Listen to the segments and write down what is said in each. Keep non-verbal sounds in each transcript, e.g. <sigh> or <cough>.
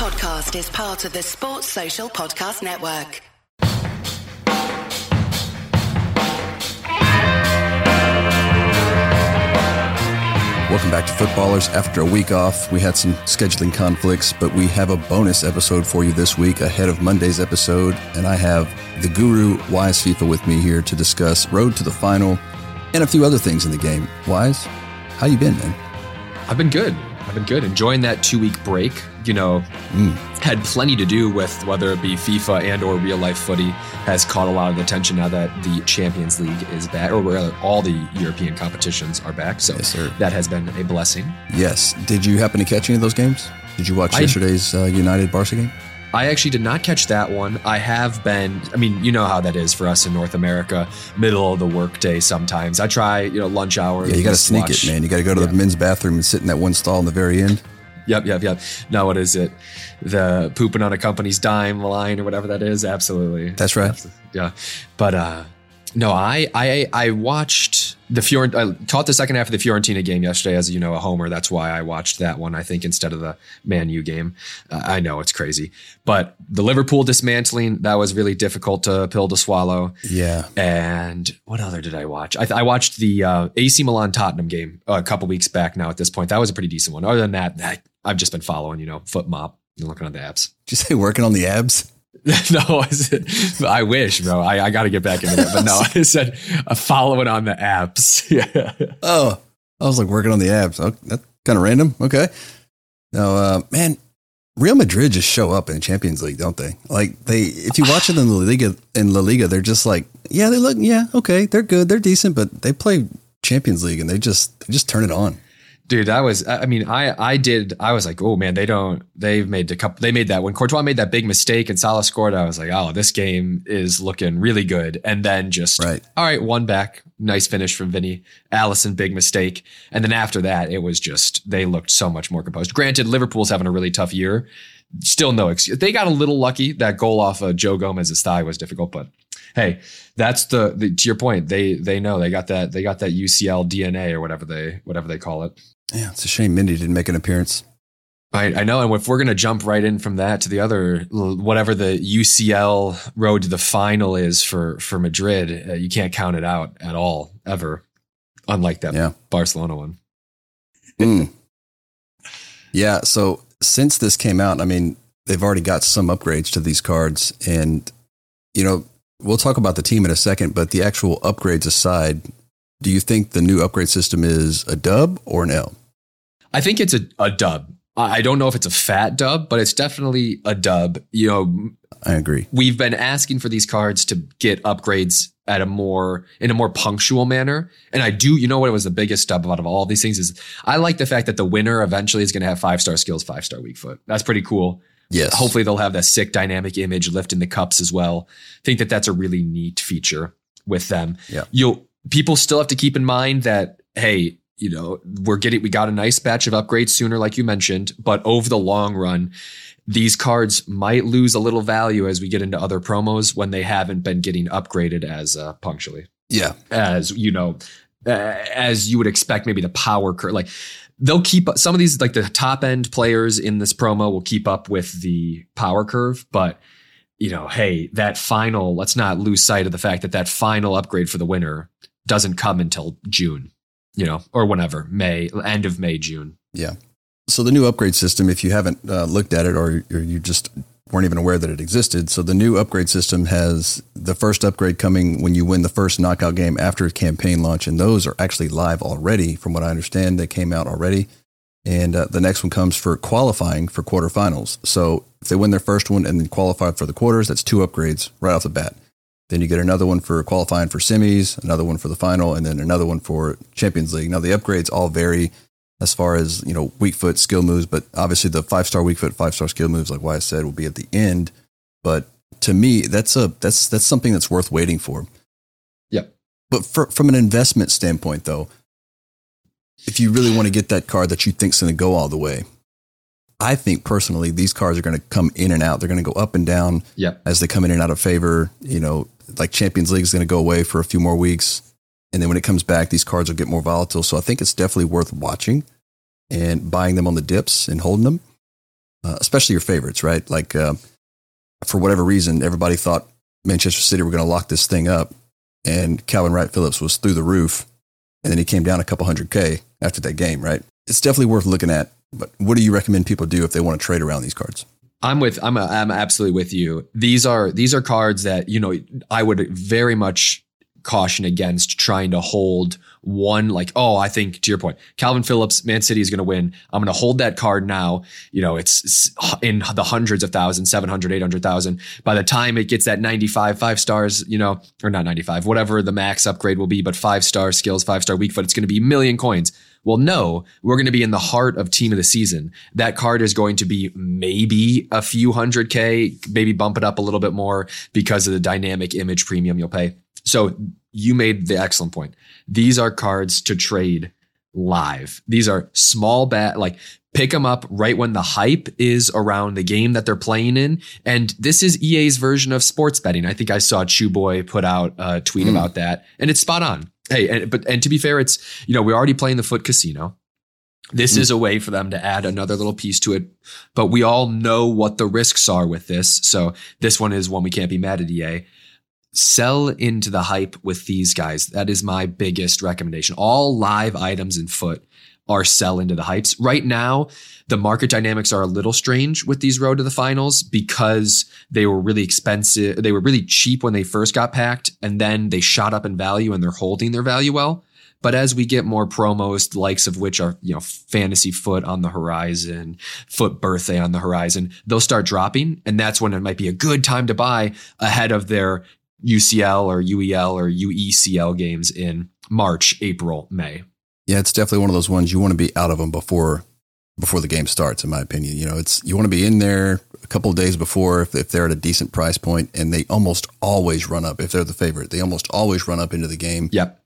podcast is part of the Sports Social Podcast Network. Welcome back to FUT Ballerz. After a week off, we had some scheduling conflicts, but we have a bonus episode for you this week ahead of Monday's episode, and I have the guru WyseFIFA with me here to discuss Road to the Final and a few other things in the game. Wyse, how you been, man? I've been good. I've been good. Enjoying that two week break. You know, mm. had plenty to do with whether it be FIFA and or real life footy has caught a lot of attention now that the Champions League is back, or rather all the European competitions are back. So yes, that has been a blessing. Yes. Did you happen to catch any of those games? Did you watch I, yesterday's uh, United Barca game? I actually did not catch that one. I have been, I mean, you know how that is for us in North America, middle of the workday sometimes. I try, you know, lunch hour. Yeah, you got to sneak watch. it, man. You got to go to yeah. the men's bathroom and sit in that one stall in the very end. Yep, yep, yep. Now, what is it? The pooping on a company's dime line or whatever that is? Absolutely. That's right. Absolutely. Yeah. But, uh, no, I I I watched the Fiorent. I caught the second half of the Fiorentina game yesterday, as you know, a homer. That's why I watched that one. I think instead of the Man U game. Uh, I know it's crazy, but the Liverpool dismantling that was really difficult to pill to swallow. Yeah. And what other did I watch? I, I watched the uh, AC Milan Tottenham game a couple weeks back. Now at this point, that was a pretty decent one. Other than that, I, I've just been following, you know, FotMob and looking on the apps. Did you say working on the abs? <laughs> no, I wish, bro. I, I got to get back into that. But no, <laughs> I said uh, following on the apps. <laughs> yeah. Oh, I was like working on the apps. Oh, that's kind of random. Okay. Now, uh, man, Real Madrid just show up in the Champions League, don't they? Like they, if you watch it in the Liga, in La Liga, they're just like, yeah, they look, yeah, okay, they're good, they're decent, but they play Champions League and they just, they just turn it on dude that was i mean i i did i was like oh man they don't they've made a couple they made that when courtois made that big mistake and salah scored i was like oh this game is looking really good and then just right all right one back nice finish from vinny Alisson, big mistake and then after that it was just they looked so much more composed granted liverpool's having a really tough year still no excuse they got a little lucky that goal off of joe gomez's thigh was difficult but hey, that's the, the, to your point. They they know they got that they got that UCL DNA or whatever they whatever they call it. Yeah, it's a shame Mindy didn't make an appearance. I, I know. And if we're going to jump right in from that to the other, whatever the UCL road to the final is for, for Madrid, uh, you can't count it out at all, ever. Unlike that yeah. Barcelona one. mm. Yeah. So since this came out, I mean, they've already got some upgrades to these cards. And, you know, we'll talk about the team in a second, but the actual upgrades aside, do you think the new upgrade system is a dub or an L? I think it's a, a dub. I don't know if it's a fat dub, but it's definitely a dub. You know, I agree. We've been asking for these cards to get upgrades at a more in a more punctual manner. And I do, you know what was the biggest dub out of all of these things is I like the fact that the winner eventually is going to have five star skills, five star weak foot. That's pretty cool. Yes. Hopefully they'll have that sick dynamic image lifting the cups as well. think that that's a really neat feature with them. Yeah. You'll people still have to keep in mind that hey, you know, we're getting, we got a nice batch of upgrades sooner, like you mentioned, but over the long run, these cards might lose a little value as we get into other promos when they haven't been getting upgraded as uh, punctually. Yeah. As, you know, uh, as you would expect, maybe the power curve, like they'll keep some of these, like the top end players in this promo will keep up with the power curve, but you know, hey, that final, let's not lose sight of the fact that that final upgrade for the winner doesn't come until June you know, or whenever, May, end of May, June. Yeah. So the new upgrade system, if you haven't uh, looked at it or, or you just weren't even aware that it existed, so the new upgrade system has the first upgrade coming when you win the first knockout game after campaign launch, and those are actually live already, from what I understand. They came out already. And uh, the next one comes for qualifying for quarterfinals. So if they win their first one and then qualify for the quarters, that's two upgrades right off the bat. Then you get another one for qualifying for semis, another one for the final, and then another one for Champions League. Now the upgrades all vary as far as you know weak foot skill moves, but obviously the five star weak foot, five star skill moves, like why I said, will be at the end. But to me, that's a that's that's something that's worth waiting for. Yep. But for, from an investment standpoint, though, if you really want to get that card that you think's going to go all the way, I think personally these cards are going to come in and out. They're going to go up and down yep. as they come in and out of favor. You know, like Champions League is going to go away for a few more weeks. And then when it comes back, these cards will get more volatile. So I think it's definitely worth watching and buying them on the dips and holding them. uh, especially your favorites, right? Like uh, for whatever reason, everybody thought Manchester City were going to lock this thing up, and Kalvin Wright Phillips was through the roof, and then he came down a couple hundred k after that game, right? It's definitely worth looking at. But what do you recommend people do if they want to trade around these cards? I'm with I'm I'm absolutely with you. These are these are cards that you know I would very much caution against trying to hold one like oh i think to your point kalvin phillips man city is going to win. I'm going to hold that card now. You know it's, in the hundreds of thousands 700 800000 by the time it gets that 95 five stars you know or not 95 whatever the max upgrade will be but five star skills five star weak foot it's going to be a million coins well, no, we're going to be in the heart of team of the season. That card is going to be maybe a few hundred K, maybe bump it up a little bit more because of the dynamic image premium you'll pay. So you made the excellent point. These are cards to trade live. These are small bat, like pick them up right when the hype is around the game that they're playing in. And this is EA's version of sports betting. I think I saw Chew Boy put out a tweet mm. about that and it's spot on. Hey, and, but, and to be fair, it's, you know, we're already playing the FUT casino. This mm. is a way for them to add another little piece to it, but we all know what the risks are with this. So this one is one we can't be mad at EA sell into the hype with these guys. That is my biggest recommendation. All live items in FUT are sell into the hypes. Right now, the market dynamics are a little strange with these road to the finals because they were really expensive. They were really cheap when they first got packed and then they shot up in value and they're holding their value well. But as we get more promos, likes of which are, you know, fantasy FUT on the horizon, FUT birthday on the horizon, they'll start dropping. And that's when it might be a good time to buy ahead of their UCL or UEL or UECL games in March, April, May. Yeah, it's definitely one of those ones you want to be out of them before before the game starts. In my opinion, you know, it's you want to be in there a couple of days before if, if they're at a decent price point, and they almost always run up if they're the favorite. They almost always run up into the game. Yep.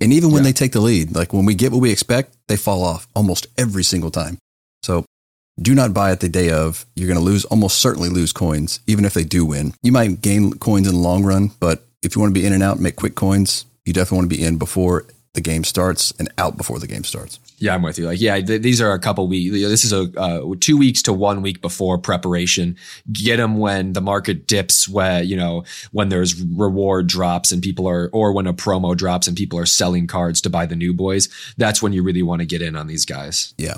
And even when yep. they take the lead, like when we get what we expect, they fall off almost every single time. So do not buy it the day of. You're going to lose, almost certainly lose coins, even if they do win. You might gain coins in the long run, but if you want to be in and out, and make quick coins, you definitely want to be in before the game starts and out before the game starts. Yeah, I'm with you. Like, yeah, th- these are a couple weeks. This is a uh, two weeks to one week before preparation. Get them when the market dips, where you know when there's reward drops and people are, or when a promo drops and people are selling cards to buy the new boys. That's when you really want to get in on these guys. Yeah,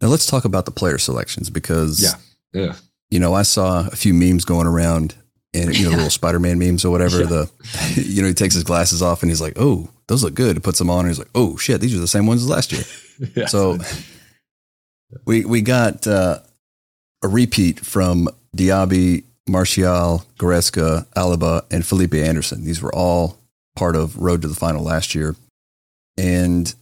now let's talk about the player selections because yeah, yeah. You know, I saw a few memes going around and you know, little <laughs> Spider-Man memes or whatever. Yeah. The <laughs> you know, he takes his glasses off and he's like, "Oh, those look good." He puts them on and he's like, "Oh shit, these are the same ones as last year." <laughs> yeah. So we we got uh, a repeat from Diaby, Martial, Goretzka, Alaba, and Felipe Anderson. These were all part of Road to the Final last year, and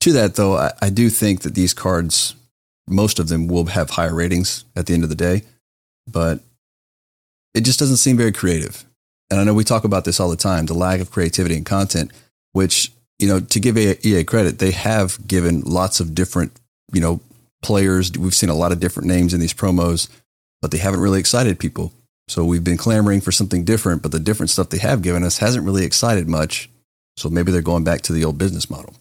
to that, though, I, I do think that these cards, most of them will have higher ratings at the end of the day, but it just doesn't seem very creative. And I know we talk about this all the time the lack of creativity and content, which, you know, to give EA credit, they have given lots of different, you know, players. We've seen a lot of different names in these promos, but they haven't really excited people. So we've been clamoring for something different, but the different stuff they have given us hasn't really excited much. So maybe they're going back to the old business model.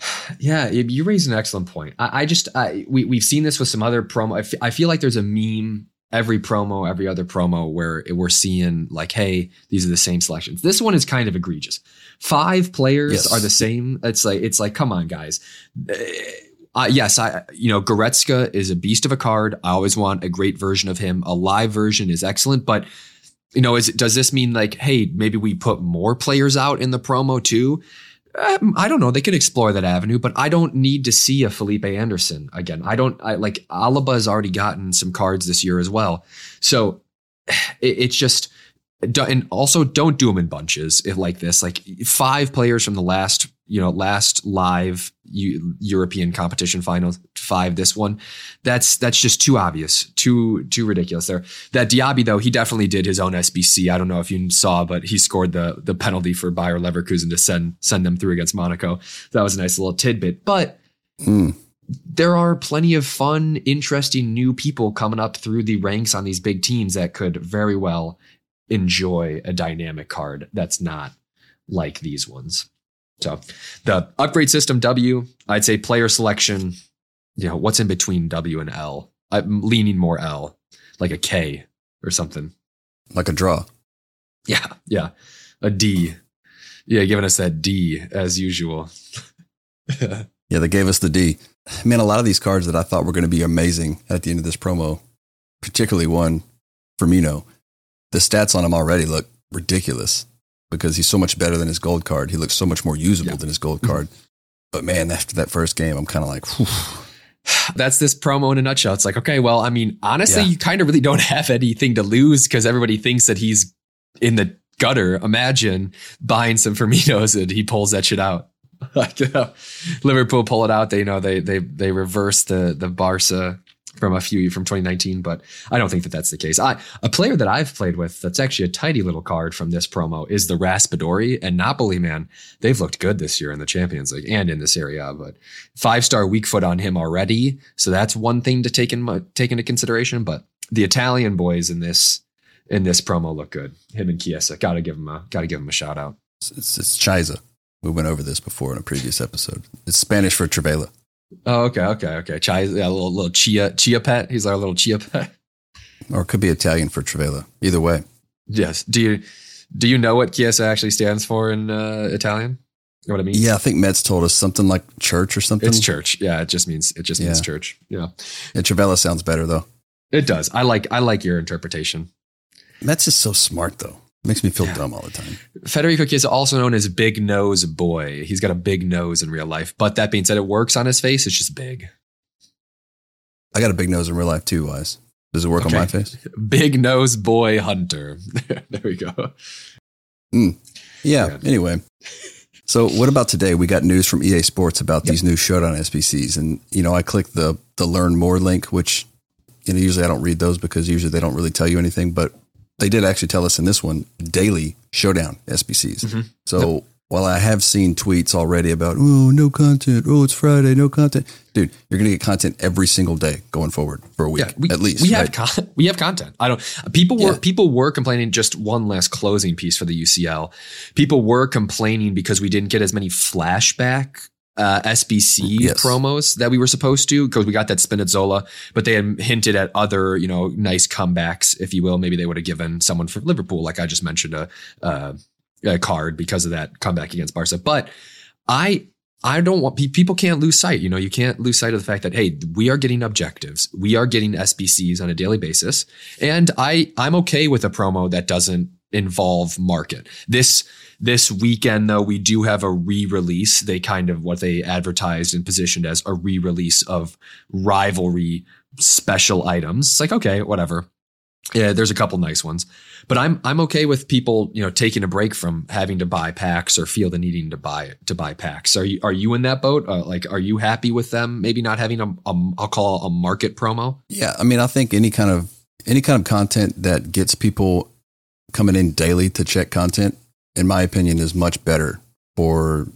<sighs> Yeah, you raise an excellent point. I, I just I, we we've seen this with some other promo. I, f- I feel like there's a meme every promo, every other promo where we're seeing like, hey, these are the same selections. This one is kind of egregious. Five players yes. are the same. It's like it's like, come on, guys. Uh, yes, I you know Goretzka is a beast of a card. I always want a great version of him. A live version is excellent, but you know, is does this mean like, hey, maybe we put more players out in the promo too? Um, I don't know. They could explore that avenue, but I don't need to see a Felipe Anderson again. I don't. I like Alaba has already gotten some cards this year as well, so <sighs> it, it's just. And also, don't do them in bunches like this. Like five players from the last, you know, last live European competition final, five this one. That's that's just too obvious, too too ridiculous. There, that Diaby though, he definitely did his own SBC. I don't know if you saw, but he scored the the penalty for Bayer Leverkusen to send send them through against Monaco. That was a nice little tidbit, but. Mm. There are plenty of fun, interesting new people coming up through the ranks on these big teams that could very well enjoy a dynamic card that's not like these ones. So the upgrade system W, I'd say player selection you know, what's in between W and L? I'm leaning more L, like a K or something. Like a draw. Yeah, yeah. A D. Yeah, giving us that D as usual. <laughs> yeah, they gave us the D. Man, a lot of these cards that I thought were going to be amazing at the end of this promo, particularly one Firmino, the stats on him already look ridiculous because he's so much better than his gold card. He looks so much more usable yeah. than his gold mm-hmm. card. But man, after that first game, I'm kind of like, Whew. <sighs> that's this promo in a nutshell. It's like, okay, well, I mean, honestly, yeah. you kind of really don't <laughs> have anything to lose because everybody thinks that he's in the gutter. Imagine buying some Firminos and he pulls that shit out. <laughs> like you know, Liverpool pull it out. They you know they they they reverse the the Barca from a few from 2019, but I don't think that that's the case. I a player that I've played with that's actually a tidy little card from this promo is the Raspadori and Napoli. Man, they've looked good this year in the Champions League and in Serie A. But five star weak foot on him already, so that's one thing to take in take into consideration. But the Italian boys in this in this promo look good. Him and Chiesa, gotta give him a gotta give him a shout out. It's, it's Chiesa. We went over this before in a previous episode. It's Spanish for Trivela. Oh, okay, okay, okay. Chai, yeah, a little, little chia, chia pet. He's our little chia pet. <laughs> Or it could be Italian for Trivela. Either way. Yes. Do you do you know what Chiesa actually stands for in uh, Italian? You know what I mean? Yeah, I think Metz told us something like church or something. It's church. Yeah, it just means it just yeah. means church. Yeah. yeah. Trivela sounds better though. It does. I like I like your interpretation. Metz is so smart though. Makes me feel yeah. dumb all the time. Federico Chiesa, also known as Big Nose Boy. He's got a big nose in real life. But that being said, it works on his face. It's just big. I got a big nose in real life too, Wyse. Does it work okay. on my face? <laughs> Big Nose Boy Hunter. <laughs> there we go. Mm. Yeah. Anyway. So what about today? We got news from EA Sports about yep. these new Showdown SBCs. And, you know, I clicked the the learn more link, which you know, usually I don't read those because usually they don't really tell you anything. But they did actually tell us in this one daily showdown SBCs. Mm-hmm. So yep. while I have seen tweets already about oh no content, oh it's Friday, no content, dude, you're gonna get content every single day going forward for a week yeah, we, at least. We right? have con- <laughs> we have content. I don't. People were yeah. people were complaining. Just one last closing piece for the UCL. People were complaining because we didn't get as many flashback uh, SBC yes. promos that we were supposed to because we got that Spinazzola, but they had hinted at other, you know, nice comebacks, if you will. Maybe they would have given someone from Liverpool, like I just mentioned, a, uh, a card because of that comeback against Barca. But I, I don't want people can't lose sight. You know, you can't lose sight of the fact that hey, we are getting objectives, we are getting SBCs on a daily basis, and I, I'm okay with a promo that doesn't involve market. This this weekend though we do have a re-release. They kind of what they advertised and positioned as a re-release of rivalry special items. It's like okay, whatever. Yeah, there's a couple nice ones. But I'm I'm okay with people, you know, taking a break from having to buy packs or feel the needing to buy to buy packs. Are you are you in that boat? Uh, like are you happy with them maybe not having a, a I'll call a market promo? Yeah, I mean, I think any kind of any kind of content that gets people coming in daily to check content, in my opinion, is much better for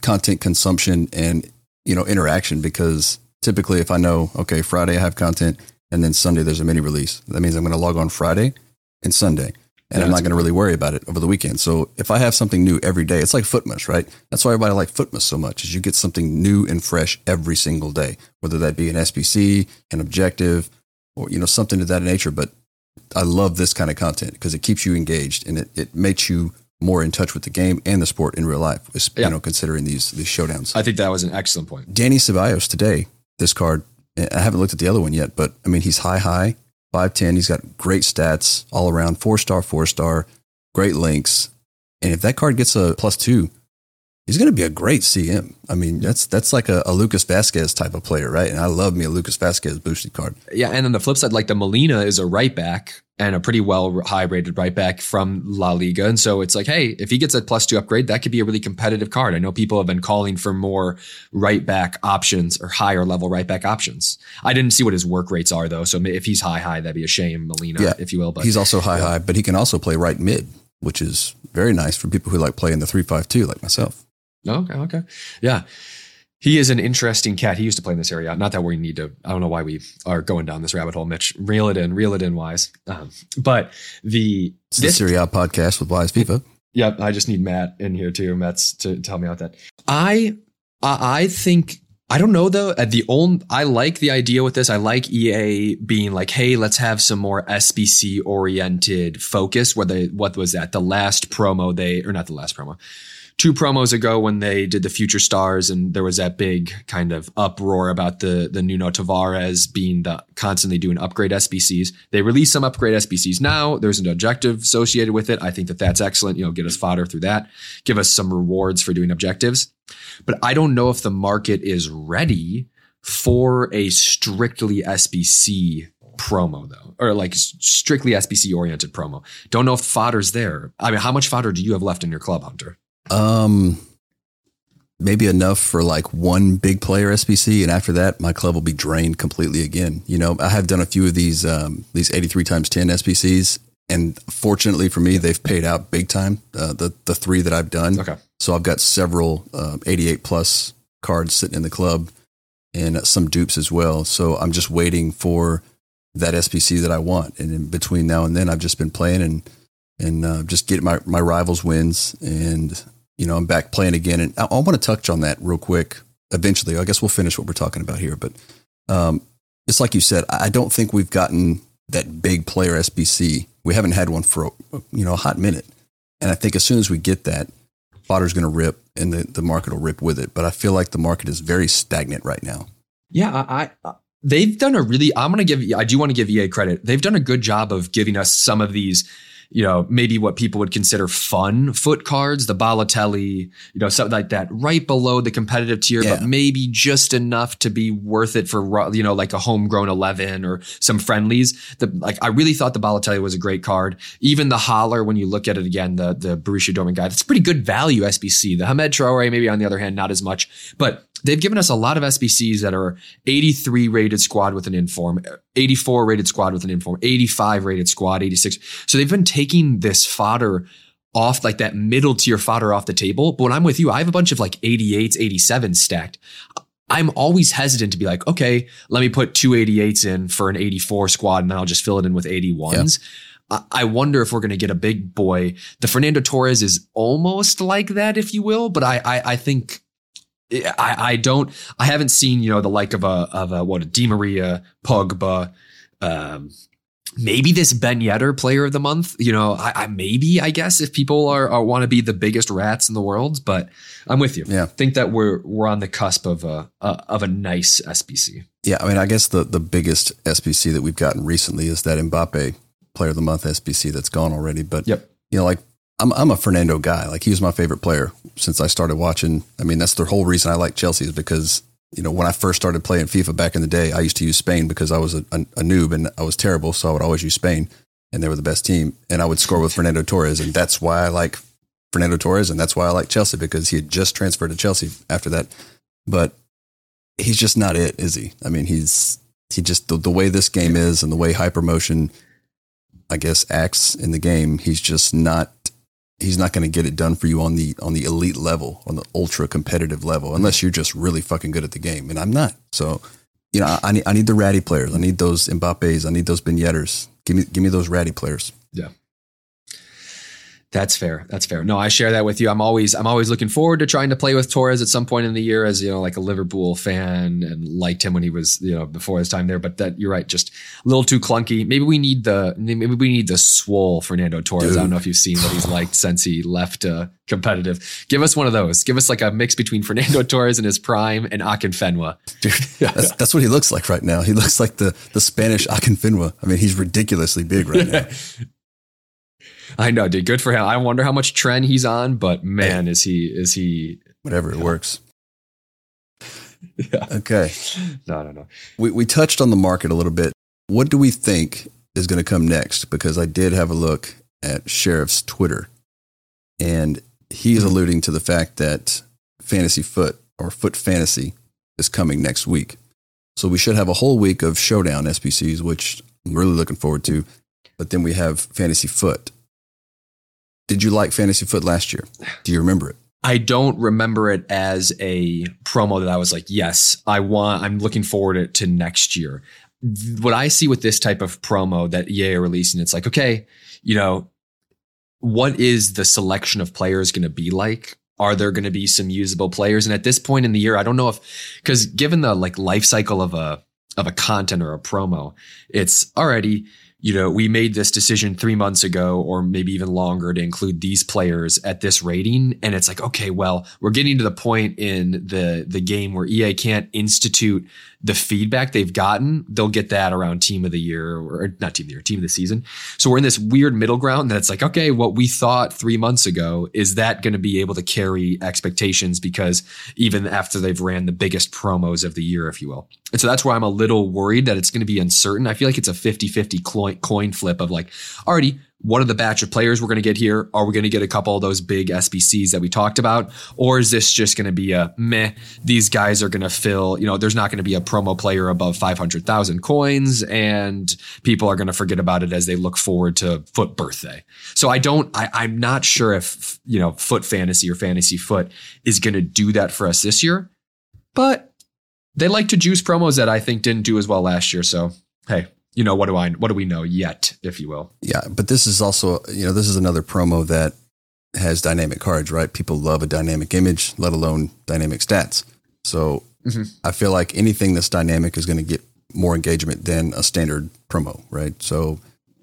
content consumption and you know interaction because typically if I know okay Friday I have content and then Sunday there's a mini release that means I'm going to log on Friday and Sunday and yeah, I'm not going to really worry about it over the weekend. So if I have something new every day, it's like FUTmas, right? That's why everybody like FUTmas so much is you get something new and fresh every single day, whether that be an SBC, an objective, or you know something of that nature. But I love this kind of content because it keeps you engaged and it, it makes you more in touch with the game and the sport in real life. You know, considering these these showdowns. I think that was an excellent point. Dani Ceballos today. This card, eh, I haven't looked at the other one yet, but I mean, he's high high, five ten. He's got great stats all around, four star, four star, great links. And if that card gets a plus two, he's going to be a great CM. I mean, that's that's like a, a, Lucas Vázquez type of player, right? And I love me a Lucas Vázquez boosted card. Yeah, and on the flip side, like the Molina is a right back and a pretty well high rated right back from La Liga, and so it's like, hey, if he gets a plus two upgrade, that could be a really competitive card. I know people have been calling for more right back options or higher level right back options. I didn't see what his work rates are though, so if he's high high, that'd be a shame, Molina, yeah, if you will. But he's also high yeah. high, but he can also play right mid, which is very nice for people who like playing the three five two like myself. Okay, okay. Yeah. He is an interesting cat. He used to play in Serie A. Not that we need to, I don't know why we are going down this rabbit hole, Mitch. Reel it in, reel it in, Wyse. Um, but the. It's this, the Serie podcast with WyseFIFA. Yep. I just need Matt in here too. Matt's to tell me about that. I, I think I don't know though. At the old, I like the idea with this. I like EA being like, "Hey, let's have some more SBC oriented focus." Where they, what was that? The last promo they, or not the last promo, two promos ago when they did the Future Stars, and there was that big kind of uproar about the the Nuno Tavares being the constantly doing upgrade SBCs. They released some upgrade SBCs now. There's an objective associated with it. I think that that's excellent. You know, get us fodder through that. Give us some rewards for doing objectives. But I don't know if the market is ready for a strictly SBC promo though, or like strictly SBC oriented promo. Don't know if fodder's there. I mean, how much fodder do you have left in your club, Hunter? Um, maybe enough for like one big player SBC, and after that, my club will be drained completely again. You know, I have done a few of these um, these eighty three times ten SBCs, and fortunately for me, they've paid out big time. Uh, the the three that I've done. Okay. So I've got several uh, 88 plus cards sitting in the club and some dupes as well. So I'm just waiting for that SBC that I want. And in between now and then, I've just been playing and and uh, just getting my my rivals wins. And you know, I'm back playing again. And I, I want to touch on that real quick. Eventually, I guess we'll finish what we're talking about here. But um, it's like you said, I don't think we've gotten that big player SBC. We haven't had one for you know a hot minute. And I think as soon as we get that, fodder's going to rip and the, the market will rip with it. But I feel like the market is very stagnant right now. Yeah, I, I they've done a really. I'm going to give. I do want to give EA credit. They've done a good job of giving us some of these you know, maybe what people would consider fun FUT cards, the Balotelli, you know, something like that, right below the competitive tier, yeah. but maybe just enough to be worth it for, you know, like a homegrown 11 or some friendlies. The, like, I really thought the Balotelli was a great card. Even the Haller, when you look at it again, the, the Borussia Dortmund guy, that's pretty good value SBC. The Hamed Traore, maybe on the other hand, not as much, but they've given us a lot of SBCs that are 83 rated squad with an inform, 84 rated squad with an inform, 85 rated squad, 86. So they've been taking this fodder off like that middle tier fodder off the table. But when I'm with you, I have a bunch of like 88s, 87s stacked. I'm always hesitant to be like, okay, let me put two 88s in for an 84 squad and then I'll just fill it in with 81s. Yeah. I wonder if we're going to get a big boy. The Fernando Torres is almost like that, if you will, but I, I, I think I, I don't I haven't seen you know the like of a of a what a Di Maria Pogba um, maybe this Ben Yedder player of the month you know I, I maybe I guess if people are, are want to be the biggest rats in the world but I'm with you yeah think that we're we're on the cusp of a, a of a nice SBC yeah I mean I guess the the biggest SBC that we've gotten recently is that Mbappe player of the month SBC that's gone already but yep you know like I'm I'm a Fernando guy. Like he was my favorite player since I started watching. I mean, that's the whole reason I like Chelsea is because you know when I first started playing FIFA back in the day, I used to use Spain because I was a, a, a noob and I was terrible, so I would always use Spain, and they were the best team, and I would score with Fernando Torres, and that's why I like Fernando Torres, and that's why I like Chelsea because he had just transferred to Chelsea after that, but he's just not it, is he? I mean, he's he just the, the way this game is and the way hypermotion, I guess, acts in the game, he's just not he's not going to get it done for you on the on the elite level, on the ultra competitive level, unless you're just really fucking good at the game. And I'm not. So, you know, I, need I need the ratty players. I need those Mbappes. I need those Ben Give me give me those ratty players. Yeah. That's fair. That's fair. No, I share that with you. I'm always I'm always looking forward to trying to play with Torres at some point in the year as you know like a Liverpool fan and liked him when he was you know before his time there. But that you're right, just a little too clunky. Maybe we need the maybe we need the swole Fernando Torres. Dude. I don't know if you've seen what he's liked since he left uh, competitive. Give us one of those. Give us like a mix between Fernando <laughs> Torres in his prime and Akinfenwa. Dude, that's, that's what he looks like right now. He looks like the the Spanish Akinfenwa. I mean, he's ridiculously big right <laughs> now. I know, dude. Good for him. I wonder how much trend he's on, but man, is he is he whatever it works. Yeah. Okay. <laughs> No, no, no. We we touched on the market a little bit. What do we think is going to come next? Because I did have a look at Sheriff's Twitter, and he's mm-hmm. alluding to the fact that Fantasy FUT or FUT Fantasy is coming next week. So we should have a whole week of Showdown SBCs, which I'm really looking forward to. But then we have Fantasy FUT, did you like Fantasy FUT last year? Do you remember it? I don't remember it as a promo that I was like, yes, I want, I'm looking forward to next year. What I see with this type of promo that EA are releasing, it's like, okay, you know, what is the selection of players going to be like? Are there going to be some usable players? And at this point in the year, I don't know if because given the like life cycle of a of a content or a promo, it's already you know, we made this decision three months ago, or maybe even longer, to include these players at this rating. And it's like, okay, well, we're getting to the point in the the game where EA can't institute the feedback they've gotten, they'll get that around team of the year or not team of the year, team of the season. So we're in this weird middle ground that's like, okay, what we thought three months ago, is that going to be able to carry expectations? Because even after they've ran the biggest promos of the year, if you will. And so that's why I'm a little worried that it's going to be uncertain. I feel like it's a 50 50 coin flip of like, already what are the batch of players we're going to get here? Are we going to get a couple of those big SBCs that we talked about? Or is this just going to be a meh? These guys are going to fill, you know, there's not going to be a promo player above 500,000 coins and people are going to forget about it as they look forward to FUT birthday. So I don't, I, I'm not sure if, you know, FUT fantasy or fantasy FUT is going to do that for us this year, but they like to juice promos that I think didn't do as well last year. So, hey, you know, what do I, what do we know yet, if you will? Yeah. But this is also, you know, this is another promo that has dynamic cards, right? People love a dynamic image, let alone dynamic stats. So mm-hmm. I feel like anything that's dynamic is going to get more engagement than a standard promo, right? So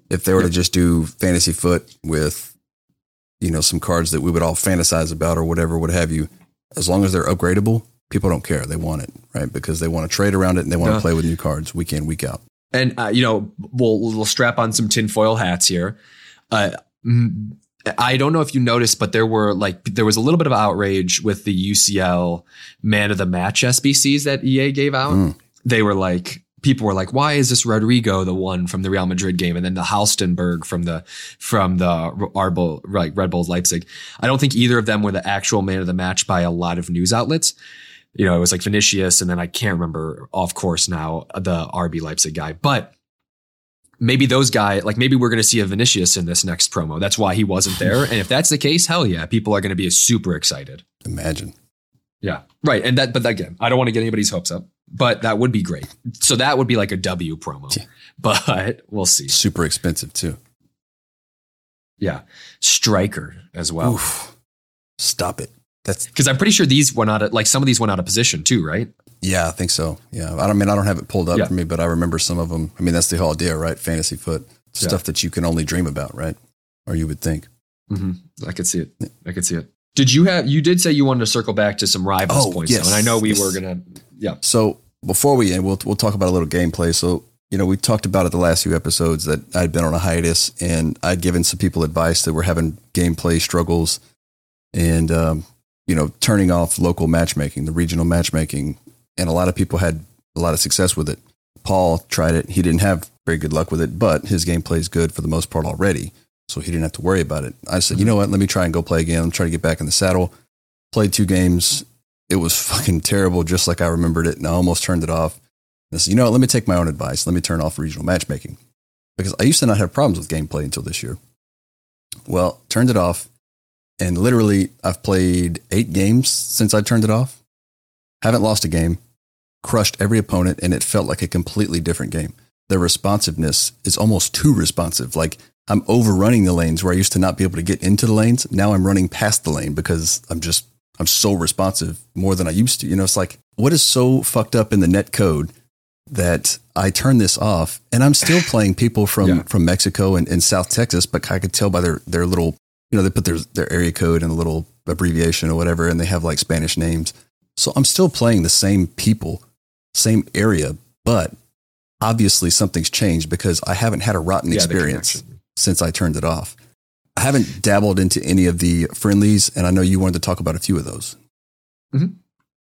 if they were to just do fantasy FUT with, you know, some cards that we would all fantasize about or whatever, what have you, as long as they're upgradable, people don't care. They want it, right? Because they want to trade around it and they want to play with new cards week in, week out and uh, you know we'll we'll strap on some tinfoil hats here. Uh, I don't know if you noticed, but there were like there was a little bit of outrage with the UCL man of the match SBCs that EA gave out. Mm. They were like people were like, why is this Rodrygo the one from the Real Madrid game, and then the Halstenberg from the from the Arbo, like Red Bulls Leipzig? I don't think either of them were the actual man of the match by a lot of news outlets you know, it was like Vinicius, and then I can't remember off course now the RB Leipzig guy, but maybe those guys, like maybe we're going to see a Vinicius in this next promo. That's why he wasn't <laughs> there. And if that's the case, hell yeah, people are going to be super excited. Imagine. Yeah. Right. And that, but again, I don't want to get anybody's hopes up, but that would be great. So that would be like a W promo, yeah. <laughs> but we'll see. Super expensive too. Yeah. Striker as well. Oof. Stop it. That's because I'm pretty sure these went out of like some of these went out of position too, right? Yeah, I think so. Yeah, I don't I mean I don't have it pulled up yeah. for me, but I remember some of them. I mean that's the whole idea, right? Fantasy FUT stuff yeah. that you can only dream about, right? Or you would think. Mm-hmm. I could see it. I could see it. Did you have? You did say you wanted to circle back to some rivals oh, points, yes. and I know we yes. were gonna. Yeah. So before we end, we'll we'll talk about a little gameplay. So you know, we talked about it the last few episodes that I'd been on a hiatus, and I'd given some people advice that were having gameplay struggles, and um, you know, turning off local matchmaking, the regional matchmaking, and a lot of people had a lot of success with it. Paul tried it. He didn't have very good luck with it, but his gameplay is good for the most part already. So he didn't have to worry about it. I said, you know what? Let me try and go play again. I'm trying to get back in the saddle. Played two games. It was <laughs> fucking terrible, just like I remembered it. And I almost turned it off. And I said, you know what? Let me take my own advice. Let me turn off regional matchmaking because I used to not have problems with gameplay until this year. Well, turned it off and literally, I've played eight games since I turned it off. Haven't lost a game, crushed every opponent, and it felt like a completely different game. The responsiveness is almost too responsive. Like I'm overrunning the lanes where I used to not be able to get into the lanes. Now I'm running past the lane because I'm just, I'm so responsive more than I used to. You know, it's like, what is so fucked up in the net code that I turn this off and I'm still playing people from, yeah. from Mexico and, and South Texas, but I could tell by their, their little you know, they put their, their area code and a little abbreviation or whatever, and they have like Spanish names. So I'm still playing the same people, same area, but obviously something's changed because I haven't had a rotten yeah, experience since I turned it off. I haven't dabbled into any of the friendlies, and I know you wanted to talk about a few of those. Mm-hmm.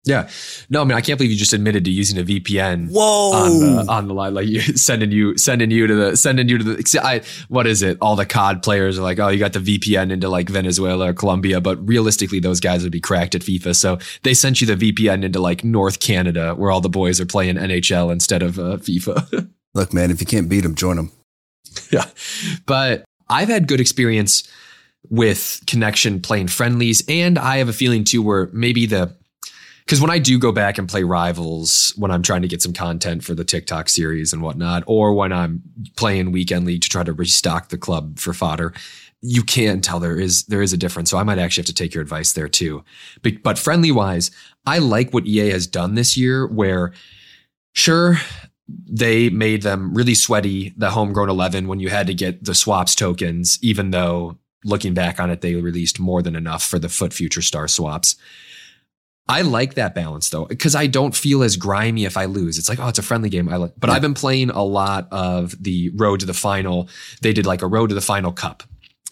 Yeah. No, I mean, I can't believe you just admitted to using a VPN. Whoa. On the, on the line, like you <laughs> sending you, sending you to the, sending you to the, I, what is it? All the COD players are like, oh, you got the VPN into like Venezuela or Colombia, but realistically, those guys would be cracked at FIFA. So they sent you the VPN into like North Canada where all the boys are playing NHL instead of uh, FIFA. <laughs> Look, man, if you can't beat them, join them. Yeah. But I've had good experience with connection playing friendlies. And I have a feeling too, where maybe the, because when I do go back and play Rivals, when I'm trying to get some content for the TikTok series and whatnot, or when I'm playing Weekend League to try to restock the club for fodder, you can tell there is there is a difference. So I might actually have to take your advice there too. But, but friendly wise, I like what EA has done this year where sure they made them really sweaty the homegrown 11 when you had to get the swaps tokens even though looking back on it they released more than enough for the FUT future star swaps I like that balance though, because I don't feel as grimy if I lose. It's like, oh, it's a friendly game. I like, but yeah. I've been playing a lot of the road to the final. They did like a road to the final cup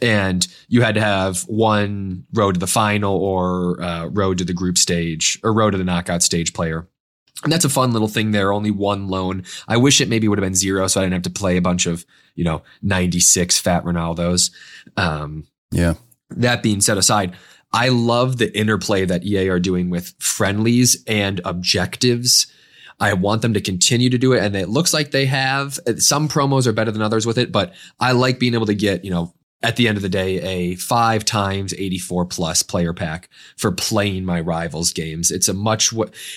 and you had to have one road to the final or uh, road to the group stage or road to the knockout stage player. And that's a fun little thing there. Only one loan. I wish it maybe would have been zero, so I didn't have to play a bunch of, you know, 96 fat Ronaldos. Um, yeah. That being set aside, I love the interplay that EA are doing with friendlies and objectives. I want them to continue to do it. And it looks like they have. Some promos are better than others with it, but I like being able to get, you know, at the end of the day, a five times 84 plus player pack for playing my rivals games. It's a much,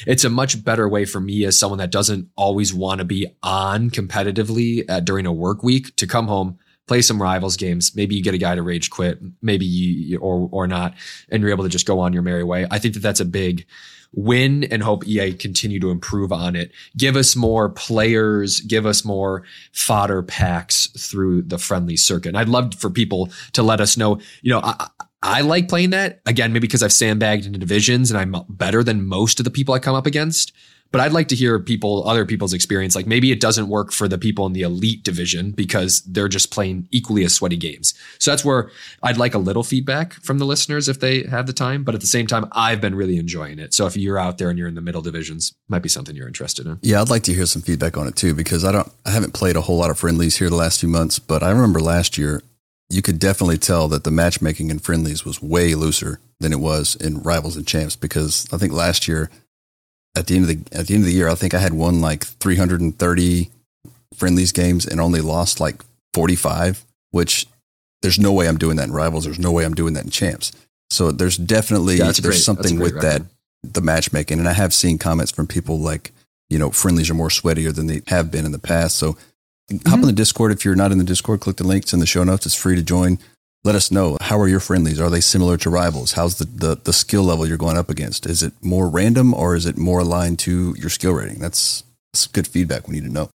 it's a much better way for me as someone that doesn't always want to be on competitively uh, during a work week to come home, play some rivals games. Maybe you get a guy to rage quit, maybe you, or, or not, and you're able to just go on your merry way. I think that that's a big, win and hope EA continue to improve on it. Give us more players, give us more fodder packs through the friendly circuit. And I'd love for people to let us know, you know, I, I like playing that again, maybe because I've sandbagged into divisions and I'm better than most of the people I come up against. But I'd like to hear people, other people's experience. Like maybe it doesn't work for the people in the elite division because they're just playing equally as sweaty games. So that's where I'd like a little feedback from the listeners if they have the time. But at the same time, I've been really enjoying it. So if you're out there and you're in the middle divisions, might be something you're interested in. Yeah, I'd like to hear some feedback on it too because I don't, I haven't played a whole lot of friendlies here the last few months. But I remember last year, you could definitely tell that the matchmaking in friendlies was way looser than it was in rivals and champs because I think last year at the end of the at the end of the year, I think I had won like 330 friendlies games and only lost like 45, which there's no way I'm doing that in rivals. There's no way I'm doing that in champs. So there's definitely yeah, there's great, something with record. that the matchmaking, and I have seen comments from people like you know friendlies are more sweatier than they have been in the past. So mm-hmm. hop on the Discord if you're not in the Discord. Click the links in the show notes. It's free to join let us know. How are your friendlies? Are they similar to rivals? How's the, the, the skill level you're going up against? Is it more random or is it more aligned to your skill rating? That's, that's good feedback. We need to know.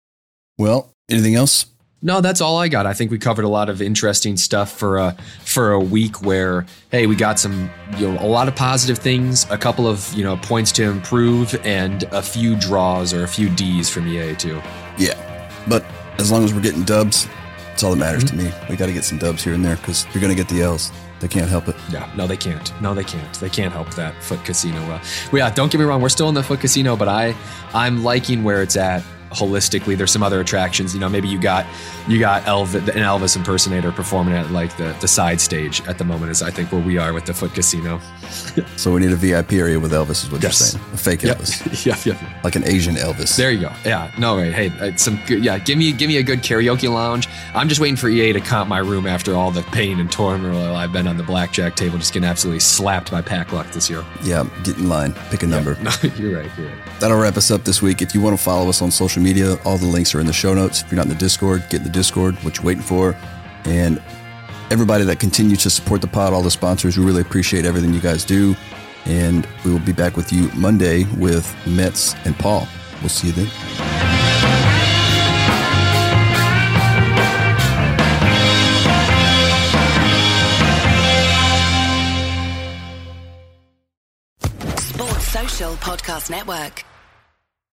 Well anything else? No, that's all I got. I think we covered a lot of interesting stuff for a for a week where hey, we got some you know a lot of positive things, a couple of you know points to improve, and a few draws or a few D's from EA too. Yeah, but as long as we're getting dubs, that's all that matters mm-hmm. to me. We got to get some dubs here and there because you're going to get the L's. They can't help it. Yeah, no, they can't. No, they can't. They can't help that FUT Casino. Well, yeah, don't get me wrong. We're still in the FUT Casino, but I, I'm liking where it's at holistically. There's some other attractions. You know, maybe you got you got Elvis, an Elvis impersonator performing at like the the side stage at the moment is I think where we are with the FUT Casino. <laughs> so we need a VIP area with Elvis, is what yes. you're saying? A fake yep. Elvis. <laughs> yep, yep. Like an Asian Elvis. There you go. Yeah. No, right. Hey, some good. Yeah, give me give me a good karaoke lounge. I'm just waiting for EA to comp my room after all the pain and turmoil I've been on the blackjack table, just getting absolutely slapped by pack luck this year. Yeah, get in line. Pick a number. No, <laughs> you're right. You're right. That'll wrap us up this week. If you want to follow us on social media, all the links are in the show notes. If you're not in the Discord, get in the Discord. What you waiting for? And everybody that continues to support the pod, all the sponsors, we really appreciate everything you guys do. And we will be back with you Monday with Metz and Paul. We'll see you then. Sports Social Podcast Network.